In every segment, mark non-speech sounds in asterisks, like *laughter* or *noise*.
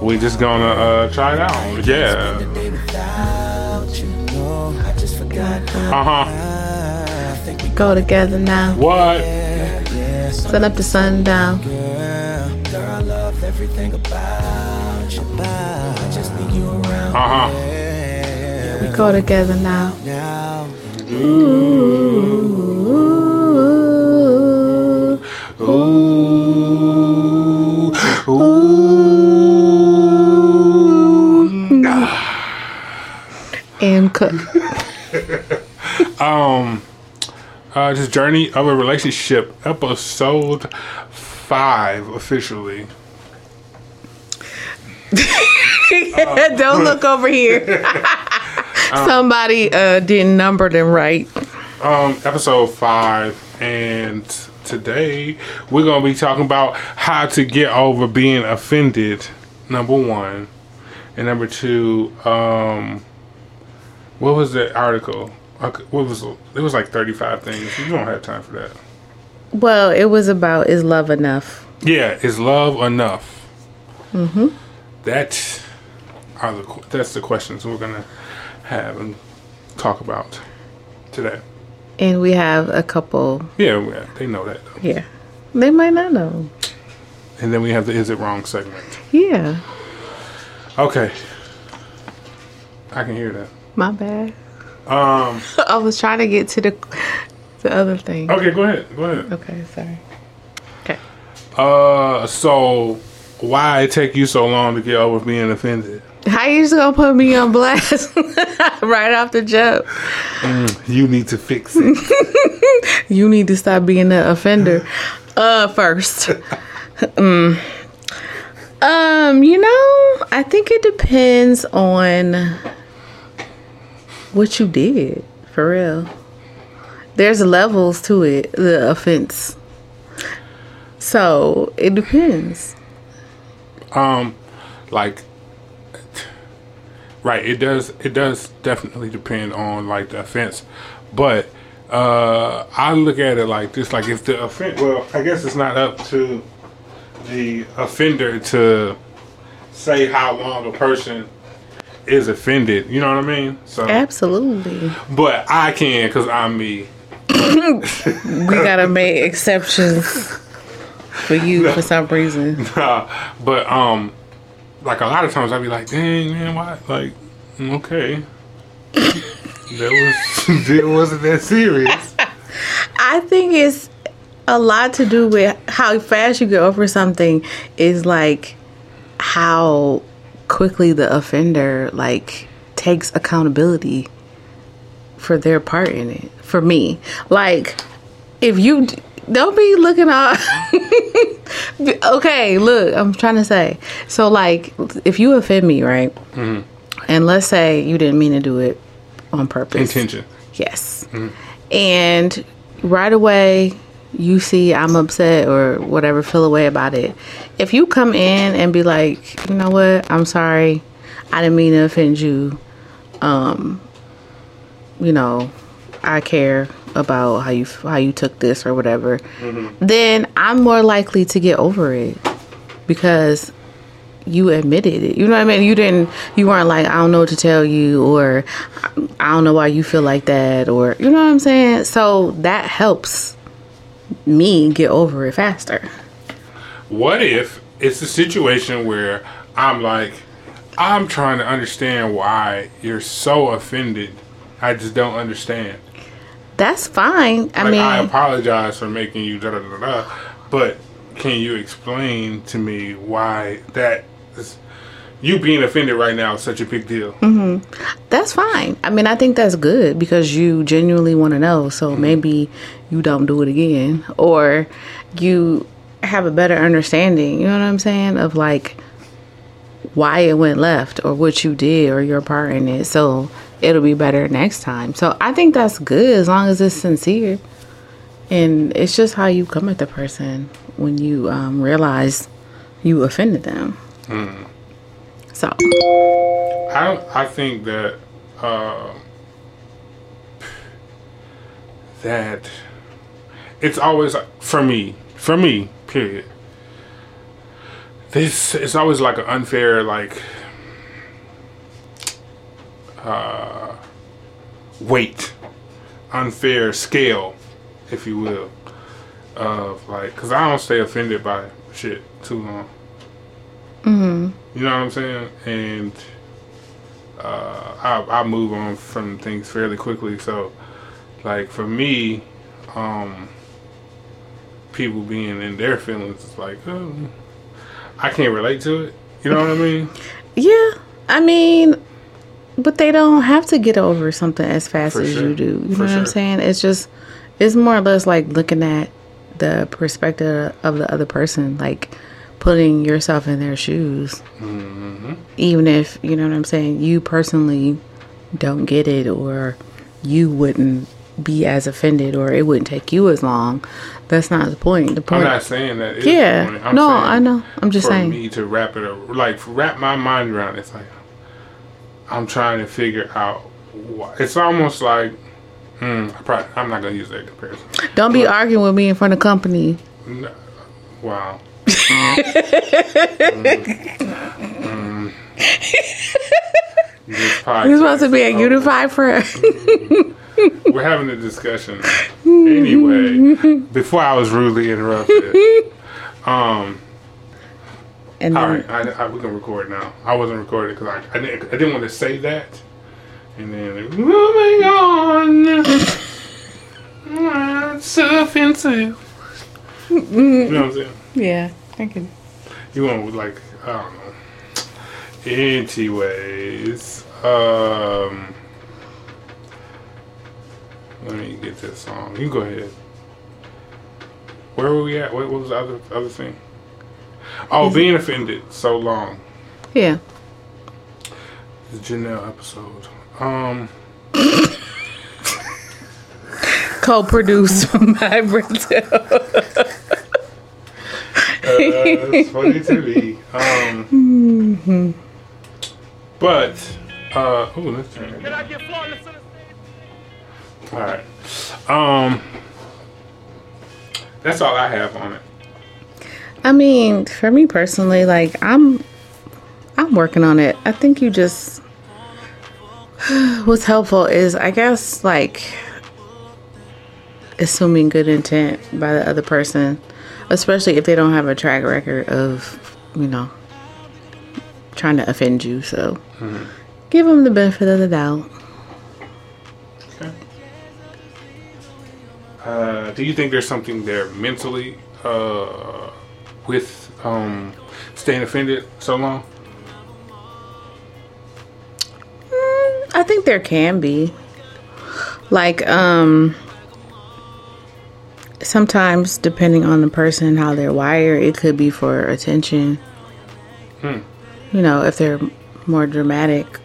we just gonna uh, try it out. Yeah. Uh huh. Go together now. What? Sun up to sundown. Uh huh. We go together now. Ooh. Cook. Um, uh, just journey of a relationship, episode five officially. *laughs* Don't look over here. *laughs* Somebody uh, didn't number them right. Um, episode five, and today we're gonna be talking about how to get over being offended. Number one, and number two, um, what was the article? What was it? was like thirty five things. You don't have time for that. Well, it was about is love enough? Yeah, is love enough? Mm-hmm. That are the that's the questions we're gonna have and talk about today. And we have a couple. Yeah, yeah, they know that. Though. Yeah. They might not know. And then we have the is it wrong segment. Yeah. Okay, I can hear that. My bad. Um. *laughs* I was trying to get to the the other thing. Okay, go ahead. Go ahead. Okay, sorry. Okay. Uh. So, why it take you so long to get over being offended? How you just gonna put me on blast *laughs* right off the jump? You need to fix it. *laughs* You need to stop being the offender. Uh, first. Mm. Um, you know, I think it depends on what you did, for real. There's levels to it, the offense. So it depends. um, like, right. It does. It does definitely depend on like the offense, but uh, I look at it like this: like if the offense, well, I guess it's not up to the offender to say how long a person is offended. You know what I mean? So, Absolutely. but I can because I'm me. *laughs* We gotta make exceptions for you for some reason. *laughs* but um, like a lot of times I'd be like, dang man, why? Like, okay, that was *laughs* it wasn't that serious. I think it's a lot to do with how fast you get over something is like how quickly the offender like takes accountability for their part in it. For me, like if you don't be looking all *laughs* okay, look, I'm trying to say. So like if you offend me, right? Mm-hmm. And let's say you didn't mean to do it on purpose. Intention. Yes. Mm-hmm. And right away, you see I'm upset or whatever, feel away about it. If you come in and be like, you know what, I'm sorry, I didn't mean to offend you. Um, you know, I care about how you how you took this or whatever. Then I'm more likely to get over it because you admitted it. You know what I mean? You didn't. You weren't like I don't know what to tell you, or I don't know why you feel like that, or you know what I'm saying. So that helps me get over it faster. What if it's a situation where I'm like, I'm trying to understand why you're so offended. I just don't understand. That's fine. I Like mean, I apologize for making you da da da da, but can you explain to me why that is, you being offended right now is such a big deal? Mm-hmm. that's fine. I mean, I think that's good because you genuinely want to know. So mm-hmm. maybe you don't do it again, or you have a better understanding. You know what I'm saying of like why it went left or what you did or your part in it. So it'll be better next time. So I think that's good as long as it's sincere. And it's just how you come at the person when you um, realize you offended them. So I don't. I think that uh, that it's always for me. For me, period. this it's always like an unfair like uh weight unfair scale if you will of like because i don't stay offended by shit too long mm-hmm. you know what i'm saying and uh I, I move on from things fairly quickly so like for me um people being in their feelings It's like oh, I can't relate to it. You know what I mean? Yeah, I mean, but they don't have to get over something as fast For as sure. you do. You For know what I'm saying? It's just, it's more or less like looking at the perspective of the other person, like putting yourself in their shoes. Mm-hmm. Even if, you know what I'm saying, you personally don't get it or you wouldn't be as offended or it wouldn't take you as long. That's not the point. The point. I'm not saying that. Yeah. the point. I'm No, I know. I'm just for saying. me to wrap it up, like wrap my mind around. it, It's like I'm trying to figure out. Why. It's almost like. Mm, I probably, I'm not gonna use that comparison. Don't be arguing with me in front of company. No, wow. *laughs* Mm, mm. This You're supposed to be a unified front. We're having a discussion. Anyway, before I was rudely interrupted. Um. and All then, right, I, I, we can record now. I wasn't recording because I, I, didn't, I didn't want to say that. And then moving on. It's so offensive. you know what I'm saying? yeah, thank you. You want like I don't know. Anyways, um, let me get this song. You go ahead. Where were we at? What, what was the other other thing? Oh, being offended so long. Yeah. The Janelle episode. Um, *laughs* Co-produced by *laughs* Brazil. uh, it's funny to me. Um, but uh, oh, let's turn it. down. All right. Um, that's all I have on it. I mean, for me personally, like I'm, I'm working on it. I think you just. *sighs* What's helpful is, I guess, like assuming good intent by the other person, especially if they don't have a track record of, you know, trying to offend you. So, give them the benefit of the doubt. Uh, do you think there's something there mentally uh, with um, staying offended so long? I think there can be. Like, um, sometimes depending on the person, how they're wired, it could be for attention. Hmm. You know, if they're more dramatic,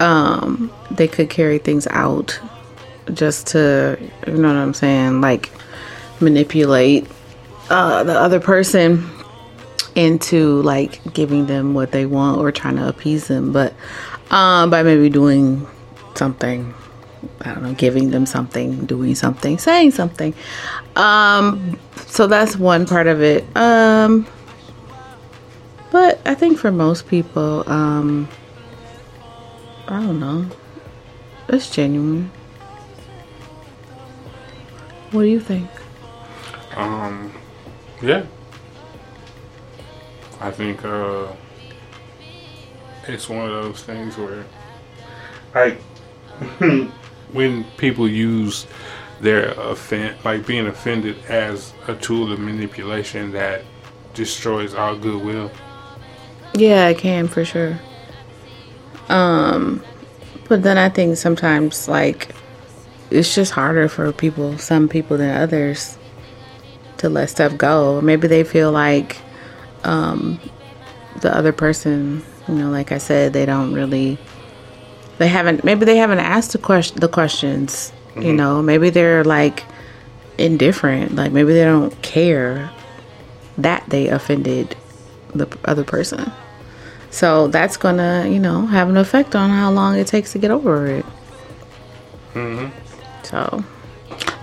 um, they could carry things out just to, you know what I'm saying, like manipulate uh, the other person into like giving them what they want or trying to appease them, but um, by maybe doing something, I don't know, giving them something, doing something, saying something. Um, so that's one part of it. Um, but I think for most people, um, I don't know, it's genuine. What do you think? Um, yeah. I think uh, it's one of those things where, like, *laughs* when people use their offend, like being offended as a tool of manipulation that destroys our goodwill. Yeah, I can for sure. Um, but then I think sometimes like it's just harder for people, some people than others, to let stuff go. Maybe they feel like um, the other person, you know, like I said, they don't really, they haven't. Maybe they haven't asked the question, the questions. You know, maybe they're like indifferent. Like maybe they don't care that they offended the other person. So that's gonna, you know, have an effect on how long it takes to get over it. Mm-hmm. So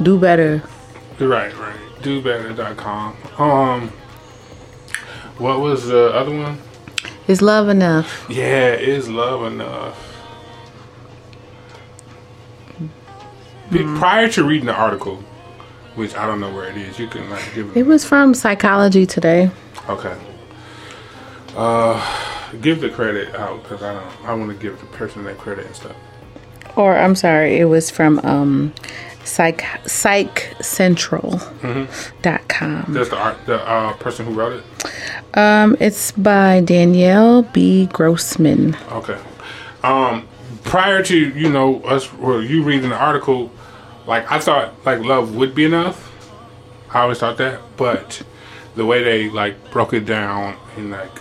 do better. Right, right. DoBetter.com. Um, What was the other one? Is love enough? Yeah, is love enough? Be- Prior to reading the article, which I don't know where it is, you can like give it. It was from Psychology Today. Okay. Uh, give the credit out because I don't. I want to give the person that credit and stuff. Or I'm sorry, it was from um, psych psychcentral.com. That's the art, the uh, person who wrote it. Um, it's by Danielle B. Grossman. Okay. Um, prior to you know us or you reading the article, like I thought like love would be enough. I always thought that, but the way they like broke it down and like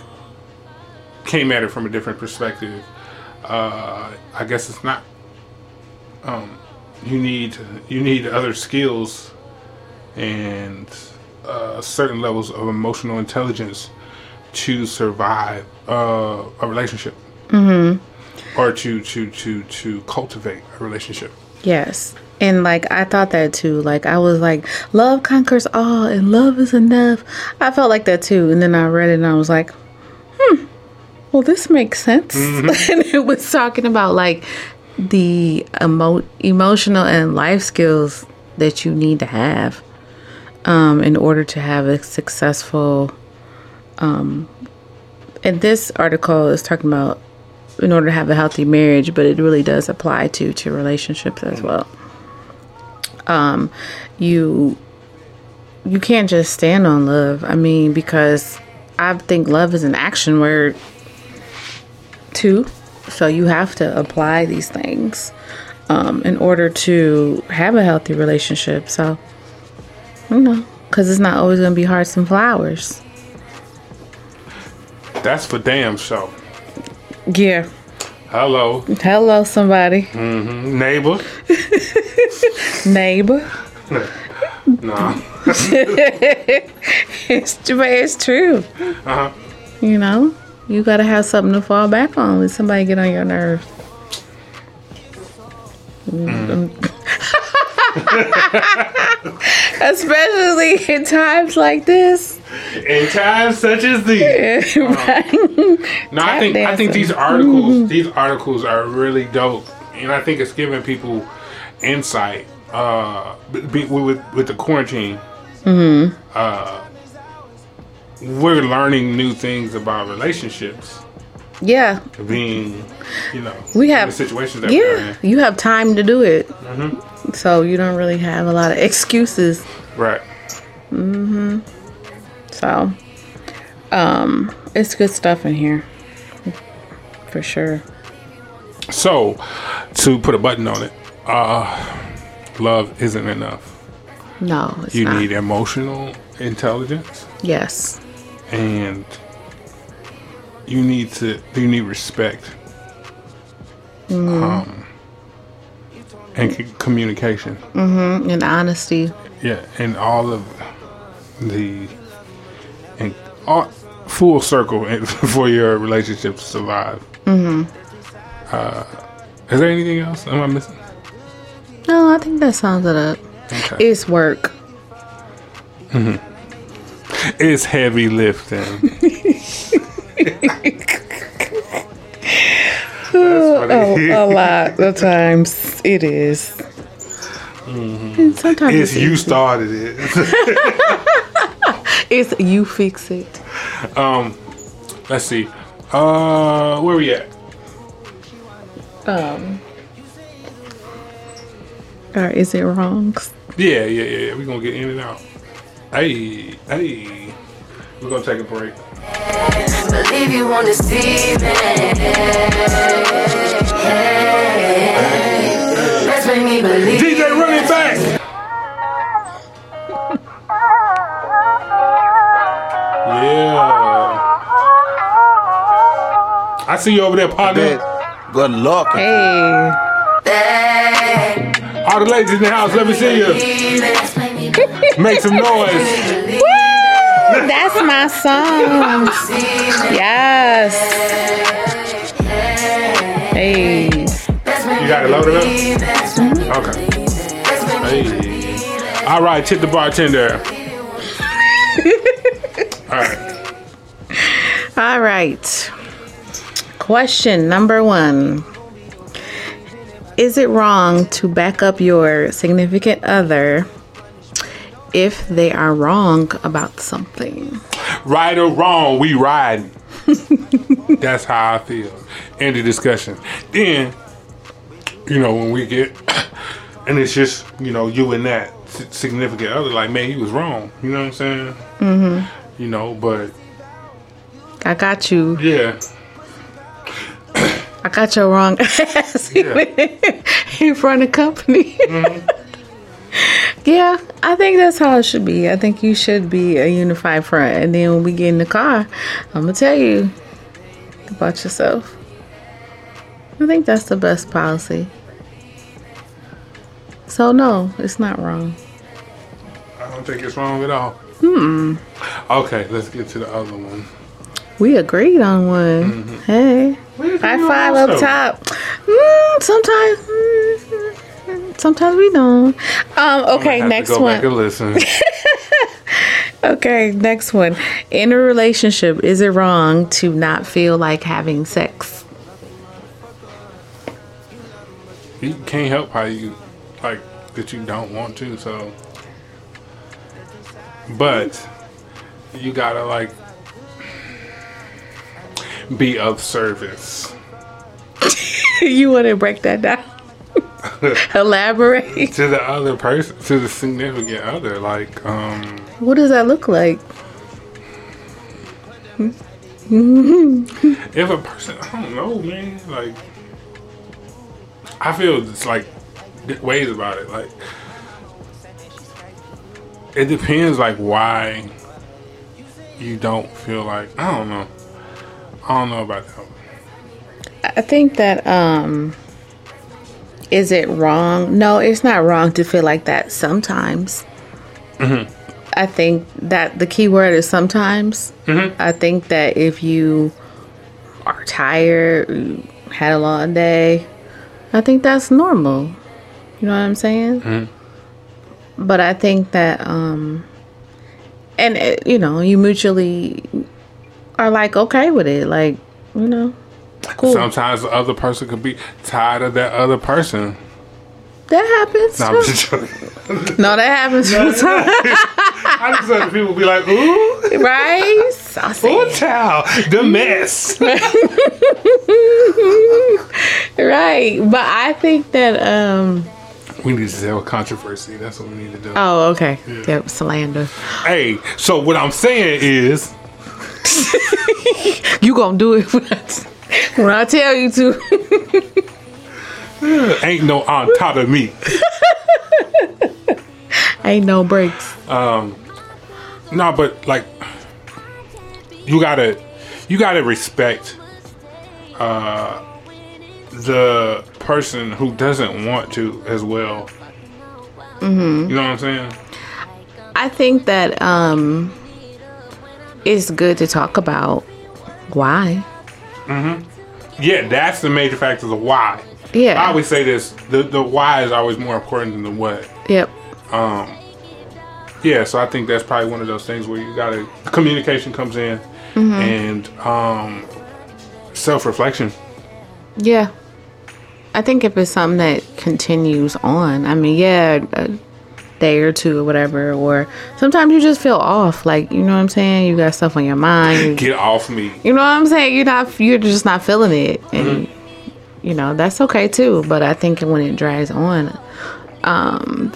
came at it from a different perspective, uh, I guess it's not. Um, you need you need other skills and uh, certain levels of emotional intelligence to survive uh, a relationship or to to to to cultivate a relationship. Yes. And like I thought that too. Like I was like, love conquers all and love is enough. I felt like that too. And then I read it and I was like, hmm, well this makes sense. *laughs* and it was talking about like the emo- emotional and life skills that you need to have um, in order to have a successful um, and this article is talking about in order to have a healthy marriage, but it really does apply to to relationships as well. Um, you you can't just stand on love. I mean, because I think love is an action word too. So you have to apply these things um, in order to have a healthy relationship. So you know, because it's not always going to be hearts and flowers. That's for damn sure. Yeah. Hello, Hello, somebody. neighbor. *laughs* Neighbor. *laughs* No. *laughs* It's, but it's true. Uh-huh. You know, you got to have something to fall back on when somebody get on your nerves. *laughs* Especially in times like this. In times such as these. *laughs* right? No, I think I think these articles these articles are really dope, and I think it's giving people insight. Uh, be, with with the quarantine, mm-hmm. uh, we're learning new things about relationships. Yeah. Being, you know, We have- situations that we're Yeah. in. You have time to do it. So you don't really have a lot of excuses. Right. Mhm. So, um, it's good stuff in here. For sure. So, to put a button on it, uh, love isn't enough. No, it's You not. need emotional intelligence. Yes. And you need to you need respect um, and c- communication And honesty. yeah and all of the and all, full circle *laughs* for your relationship to survive mm-hmm. uh, is there anything else am i missing No, I think that sums it up. okay. It's work. It's heavy lifting *laughs* That's funny. a lot of *laughs* times it is. And sometimes It's it's, you started it. *laughs* it's you fix it. Um, let's see. Uh, where we at? Um, or is it wrong? Yeah, yeah, yeah. yeah. We're gonna get in and out. Hey, hey. We're gonna take a break. Believe you wanna see me. Let's make me believe. DJ, run it back. Yeah. I see you over there, partner. Good luck. Hey, All the ladies in the house, let me see you. *laughs* Make some noise. that's my song. Yes. Hey. You got it loaded up? Okay. Hey. All right, tip the bartender. All right. All right. Question number one Is it wrong to back up your significant other if they are wrong about something? Right or wrong, we riding. *laughs* That's how I feel. End of discussion. Then, you know, when we get, *coughs* and it's just, you know, you and that significant other, like, man, he was wrong. You know what I'm saying? Mm-hmm. You know, but I got you. yeah, *coughs* I got your wrong ass Yeah. *laughs* in front of company. Yeah, I think that's how it should be. I think you should be a unified front. And then when we get in the car, I'm going to tell you about yourself. I think that's the best policy. So, no, it's not wrong. I don't think it's wrong at all. Hmm. Okay, let's get to the other one. We agreed on one. Hey, high five up top. Mm, sometimes, mm, sometimes we don't. Um, okay, next one. back and listen. *laughs* Okay, next one. In a relationship, is it wrong to not feel like having sex? you can't help how you like that you don't want to so but you gotta like be of service *laughs* you want to break that down? *laughs* Elaborate. to the other person to the significant other like um What does that look like? if a person i don't know man like i feel it's like ways about it like it depends like why you don't feel like i don't know i don't know about that. I think that um is it wrong? No, it's not wrong to feel like that sometimes. I think that the key word is sometimes. I think that if you are tired, you had a long day, I think that's normal. You know what I'm saying? But I think that um and uh, you know, you mutually are like okay with it, like, you know, cool. sometimes the other person could be tired of that other person That happens. no. I'm just joking. no, that happens sometimes, *laughs* I just heard people be like, ooh, right? Saucy. ooh, child, the mess. *laughs* Right. But I think that um we need to have a controversy. That's what we need to do. oh, okay. Yep, slander. Hey, so what I'm saying is, *laughs* You gonna do it when I, tell you to. *laughs* ain't no on top of me. *laughs* Ain't no breaks. Um, No, but like, you gotta, you gotta respect uh, the person who doesn't want to as well. Mm-hmm. You know what I'm saying? I think that um it's good to talk about why. Yeah, that's the major factors of why. Yeah. I always say this: the the why is always more important than the what. Yep. Um. Yeah, so I think that's probably one of those things where you gotta communication comes in and um, self reflection. Yeah. I think if it's something that continues on, I mean, yeah, a day or two or whatever, or sometimes you just feel off. Like, you know what I'm saying? You got stuff on your mind. You, Get off me. you know what I'm saying? You're not, you're just not feeling it. And, you know, that's okay too. But I think when it drags on, um,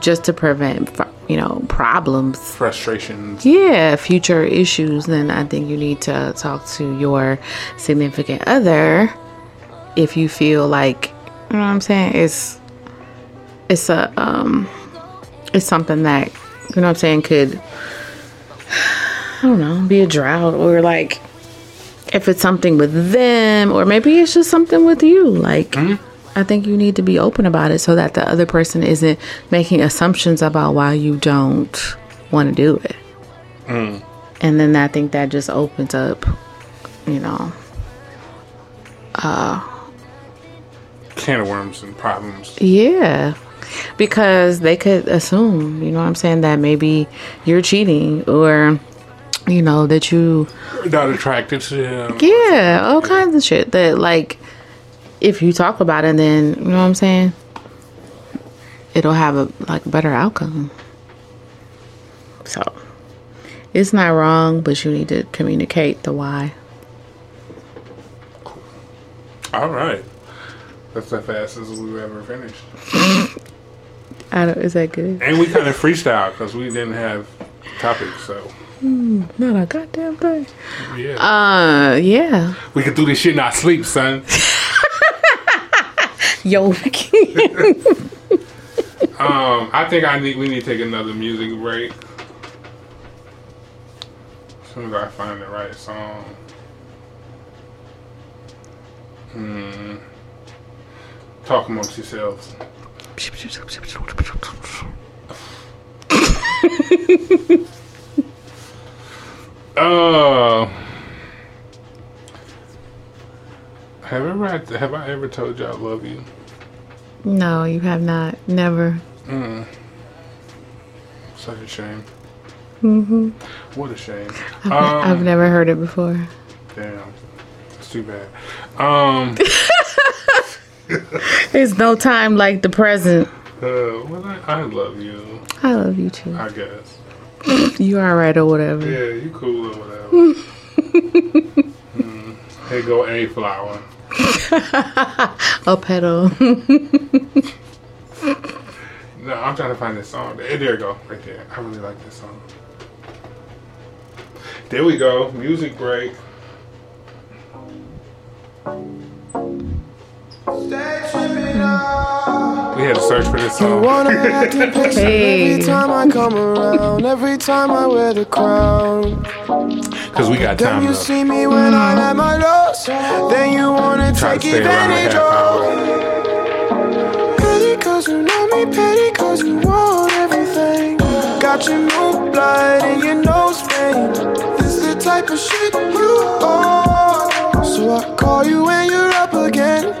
just to prevent, you know, problems, Frustrations. yeah, future issues, then I think you need to talk to your significant other if you feel like you know what I'm saying, it's it's a um it's something that you know what I'm saying could I don't know, be a drought or like if it's something with them or maybe it's just something with you. Like I think you need to be open about it so that the other person isn't making assumptions about why you don't want to do it. And then I think that just opens up, you know, uh, Can of worms and problems. yeah. Because they could assume, you know what I'm saying, that maybe you're cheating or you know, that you Not attracted to him. Yeah, all kinds of shit that like if you talk about it then you know what I'm saying? It'll have a like better outcome. So it's not wrong, but you need to communicate the why. All right. That's the fastest we've ever finished. *laughs* I don't, is that good? And we kind of freestyle because we didn't have topics. So, Not a goddamn thing. yeah. Uh, yeah. we could do this shit in our sleep, son. *laughs* Yo, Um, I think I need we need to take another music break. As soon as I find the right song. Hmm. Talk amongst yourselves. Uh, *laughs* have I ever had- have I ever told you I love you? no, you have not. Never. Mm. Such a shame. Mm-hmm. What a shame. I've, Um, I've never heard it before. Damn. It's too bad. Um, *laughs* *laughs* There's no time like the present. uh, well, I, I love you, I love you too. I guess. *laughs* You alright or whatever. Yeah, you cool or whatever. *laughs* mm. Here go a flower. A petal. No, I'm trying to find this song. There, there you go, right there. I really like this song. There we go. Music break. We had to search for this You song. wanna *laughs* act impatient Hey. every time I come around, every time I wear the crown. Because we got Then time you to see me when I'm at my lowest, then you wanna try to take stay around advantage of. Petty cause you know me, petty cause you want everything. Got your new blood and your nose ring. This is the type of shit you are. So I call you when you're up again.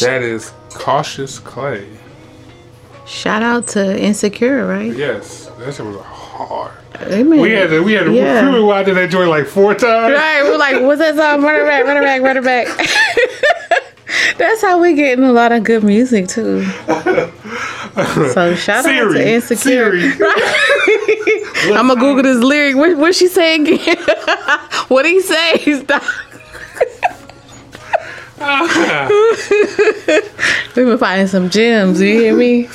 That is Cautious Clay. Shout out to Insecure, right? Yes, that shit was hard. Amen. We had to, we had to, Yeah. we rewound that joint like four times. Right, we're like, what's that song? Run it back, run it back, run it back. *laughs* That's how we getting a lot of good music too. *laughs* So shout out to Insecure. Siri. *laughs* I'm gonna Google this lyric. What what she say again? what he say? Stop. *laughs* We've been finding some gems. You hear me?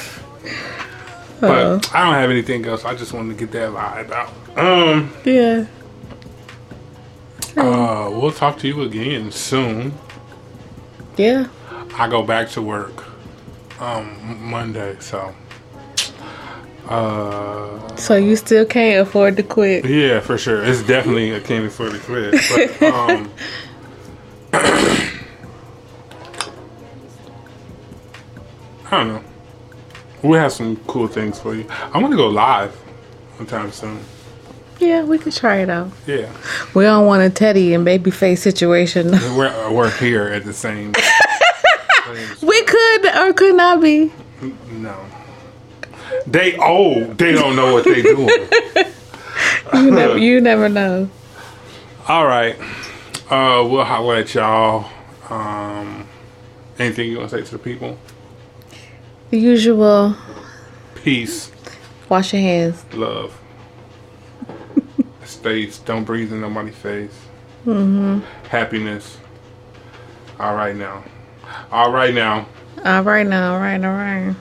But I don't have anything else. I just wanted to get that vibe out. Um, Yeah. uh, we'll talk to you again soon. Yeah. I go back to work um Monday, so uh So you still can't afford to quit. yeah, for sure. It's definitely a can't for the quit. But *laughs* um *clears throat* I don't know. We have some cool things for you. I'm gonna go live one time soon. Yeah, we could try it out. Yeah, We don't want a Teddy and Babyface situation. we're we're here at the same. *laughs* we could or could not be. No, they old. They don't know what they doing. *laughs* You never, you *laughs* never know. All right. Uh, we'll holler at y'all. Um, anything you want to say to the people? The usual. Peace, Wash your hands. love. *laughs* States. Don't breathe in nobody's face. Mm-hmm. Happiness. All right now. All right now. All right now, all right, all right.